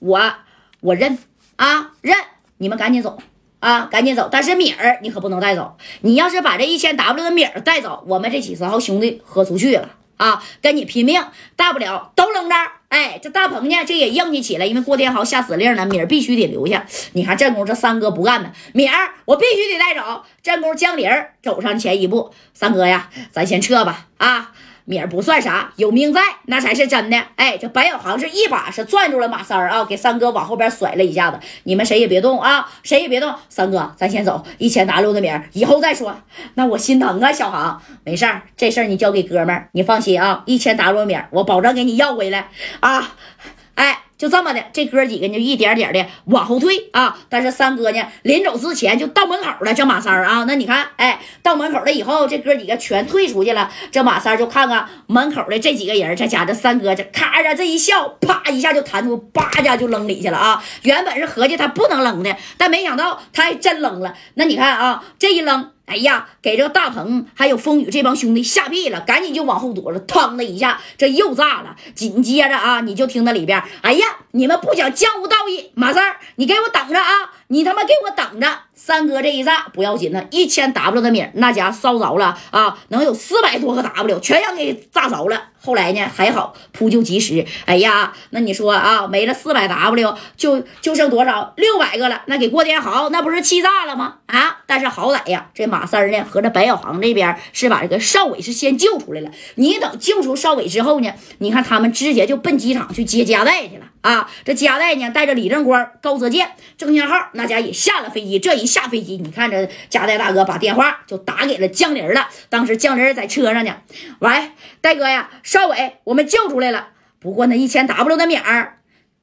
我我认啊认，你们赶紧走啊，赶紧走。但是米儿你可不能带走，你要是把这一千 W 的米儿带走，我们这几十号兄弟豁出去了啊，跟你拼命，大不了都扔这儿。哎，这大鹏呢，这也硬气起来，因为郭天豪下死令了，米儿必须得留下。你看正宫这三哥不干呢，米儿我必须得带走。正宫江林走上前一步，三哥呀，咱先撤吧啊。名儿不算啥，有命在那才是真的。哎，这白小航是一把是攥住了马三儿啊，给三哥往后边甩了一下子。你们谁也别动啊，谁也别动。三哥，咱先走，一千 W 的名儿以后再说。那我心疼啊，小航，没事儿，这事儿你交给哥们儿，你放心啊，一千 W 名儿我保证给你要回来啊。哎。就这么的，这哥几个就一点点的往后退啊。但是三哥呢，临走之前就到门口了，这马三啊。那你看，哎，到门口了以后，这哥几个全退出去了。这马三就看看门口的这几个人，这家的三哥这咔呀这一笑，啪一下就弹出，叭家就扔里去了啊。原本是合计他不能扔的，但没想到他还真扔了。那你看啊，这一扔。哎呀，给这个大鹏还有风雨这帮兄弟吓屁了，赶紧就往后躲了。腾的一下，这又炸了。紧接着啊，你就听那里边，哎呀，你们不讲江湖道义，马三儿，你给我等着啊！你他妈给我等着！三哥这一炸不要紧呢，一千 W 的米那家烧着了啊，能有四百多个 W 全让给炸着了。后来呢，还好扑救及时。哎呀，那你说啊，没了四百 W，就就剩多少六百个了？那给郭天豪那不是气炸了吗？啊！但是好歹呀，这马三呢和这白小航这边是把这个邵伟是先救出来了。你等救出邵伟之后呢，你看他们直接就奔机场去接加代去了啊！这加代呢带着李正光、高泽健、郑天浩那家也下了飞机。这一下飞机，你看这加代大哥把电话就打给了江林了。当时江林在车上呢，喂，戴哥呀。少伟，我们救出来了，不过那一千 W 的米儿，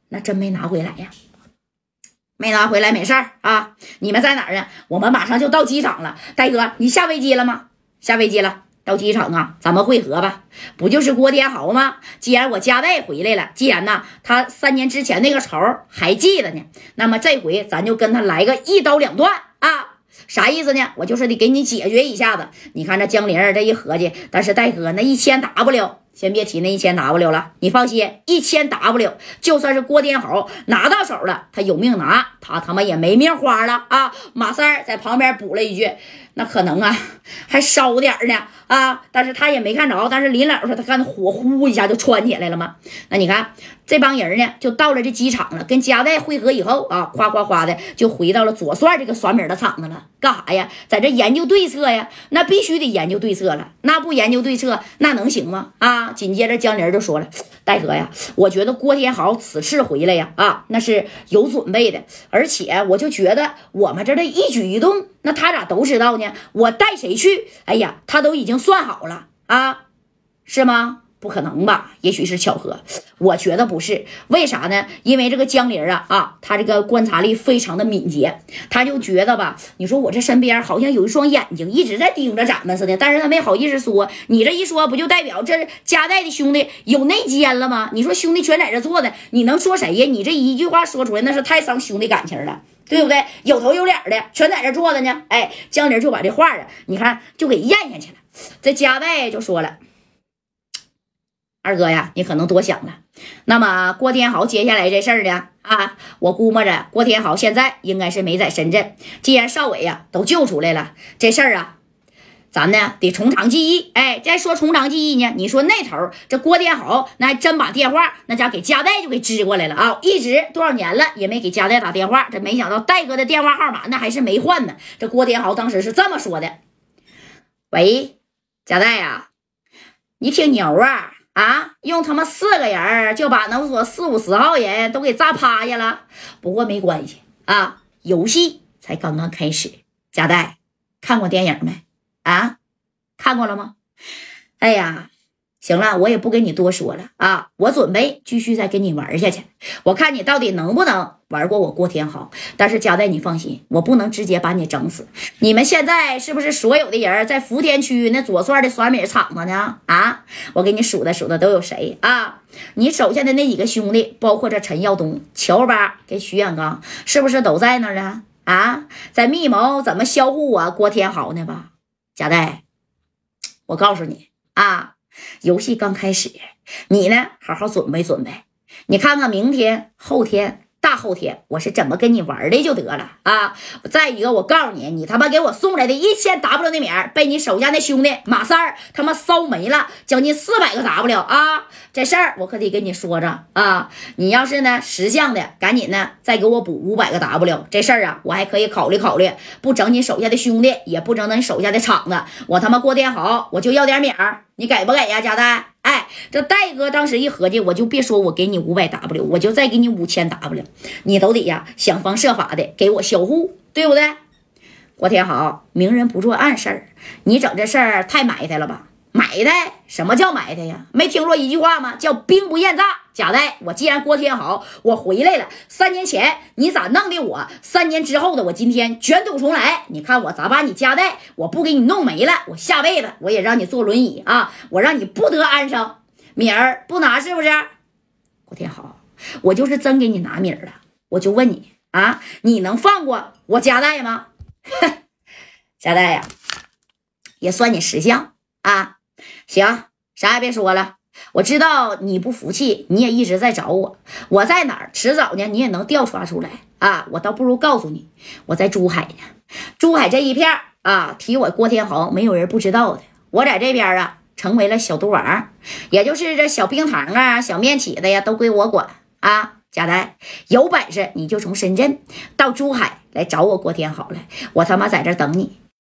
那真没拿回来呀，没拿回来，没事儿啊。你们在哪儿呢？我们马上就到机场了。大哥，你下飞机了吗？下飞机了，到机场啊，咱们会合吧。不就是郭天豪吗？既然我家代回来了，既然呢他三年之前那个仇还记得呢，那么这回咱就跟他来个一刀两断啊。啥意思呢？我就是得给你解决一下子。你看这江玲这一合计，但是戴哥那一千 W。先别提那一千 W 了，你放心，一千 W 就算是郭天豪拿到手了，他有命拿，他他妈也没命花了啊！马三在旁边补了一句：“那可能啊，还烧点呢啊！”但是他也没看着，但是林老说他看火呼一下就窜起来了嘛。那你看这帮人呢，就到了这机场了，跟加代汇合以后啊，哗哗哗的就回到了左帅这个耍米的厂子了，干啥呀？在这研究对策呀？那必须得研究对策了，那不研究对策那能行吗？啊！紧接着江林就说了：“戴哥呀，我觉得郭天豪此次回来呀，啊，那是有准备的，而且我就觉得我们这的一举一动，那他咋都知道呢？我带谁去？哎呀，他都已经算好了啊，是吗？”不可能吧？也许是巧合，我觉得不是。为啥呢？因为这个江林啊啊，他这个观察力非常的敏捷，他就觉得吧，你说我这身边好像有一双眼睛一直在盯着咱们似的，但是他没好意思说。你这一说，不就代表这加代的兄弟有内奸了吗？你说兄弟全在这坐的，你能说谁呀？你这一句话说出来，那是太伤兄弟感情了，对不对？有头有脸的全在这坐着呢。哎，江林就把这话啊，你看就给咽下去了。这加代就说了。二哥呀，你可能多想了。那么郭天豪接下来这事儿呢？啊，我估摸着郭天豪现在应该是没在深圳。既然邵伟呀都救出来了，这事儿啊，咱呢得从长计议。哎，再说从长计议呢，你说那头这郭天豪那还真把电话那家给加代就给支过来了啊，一直多少年了也没给加代打电话。这没想到戴哥的电话号码那还是没换呢。这郭天豪当时是这么说的：“喂，加代呀，你挺牛啊。”啊！用他妈四个人就把能说四五十号人都给炸趴下了。不过没关系啊，游戏才刚刚开始。贾带，看过电影没？啊，看过了吗？哎呀！行了，我也不跟你多说了啊！我准备继续再跟你玩下去，我看你到底能不能玩过我郭天豪。但是佳代，你放心，我不能直接把你整死。你们现在是不是所有的人在福田区那左帅的酸米厂子呢？啊，我给你数的数的都有谁啊？你手下的那几个兄弟，包括这陈耀东、乔巴跟徐远刚，是不是都在那呢？啊，在密谋怎么销户我郭天豪呢吧？佳代，我告诉你啊。游戏刚开始，你呢？好好准备准备。你看看明天、后天大后天我是怎么跟你玩的就得了啊！再一个，我告诉你，你他妈给我送来的一千 W 的米儿，被你手下那兄弟马三儿他妈烧没了，将近四百个 W 啊！这事儿我可得跟你说着啊！你要是呢识相的，赶紧呢再给我补五百个 W。这事儿啊，我还可以考虑考虑，不整你手下的兄弟，也不整你手下的厂子，我他妈郭天豪，我就要点米儿，你给不给呀，贾代？哎，这戴哥当时一合计，我就别说我给你五百 W，我就再给你五千 W，你都得呀想方设法的给我销户，对不对？郭天豪，明人不做暗事儿，你整这事儿太埋汰了吧？埋汰？什么叫埋汰呀？没听说一句话吗？叫兵不厌诈。贾代，我既然郭天豪，我回来了。三年前你咋弄的我？三年之后的我今天卷土重来。你看我咋把你家带我不给你弄没了？我下辈子我也让你坐轮椅啊！我让你不得安生。米儿不拿是不是？郭天豪，我就是真给你拿米儿了。我就问你啊，你能放过我家代吗？家代呀，也算你识相啊。行，啥也别说了。我知道你不服气，你也一直在找我。我在哪儿？迟早呢，你也能调查出来啊。我倒不如告诉你，我在珠海呢。珠海这一片啊，提我郭天豪，没有人不知道的。我在这边啊，成为了小毒王，也就是这小冰糖啊、小面起的呀，都归我管啊。贾代，有本事你就从深圳到珠海来找我郭天豪来，我他妈在这等你。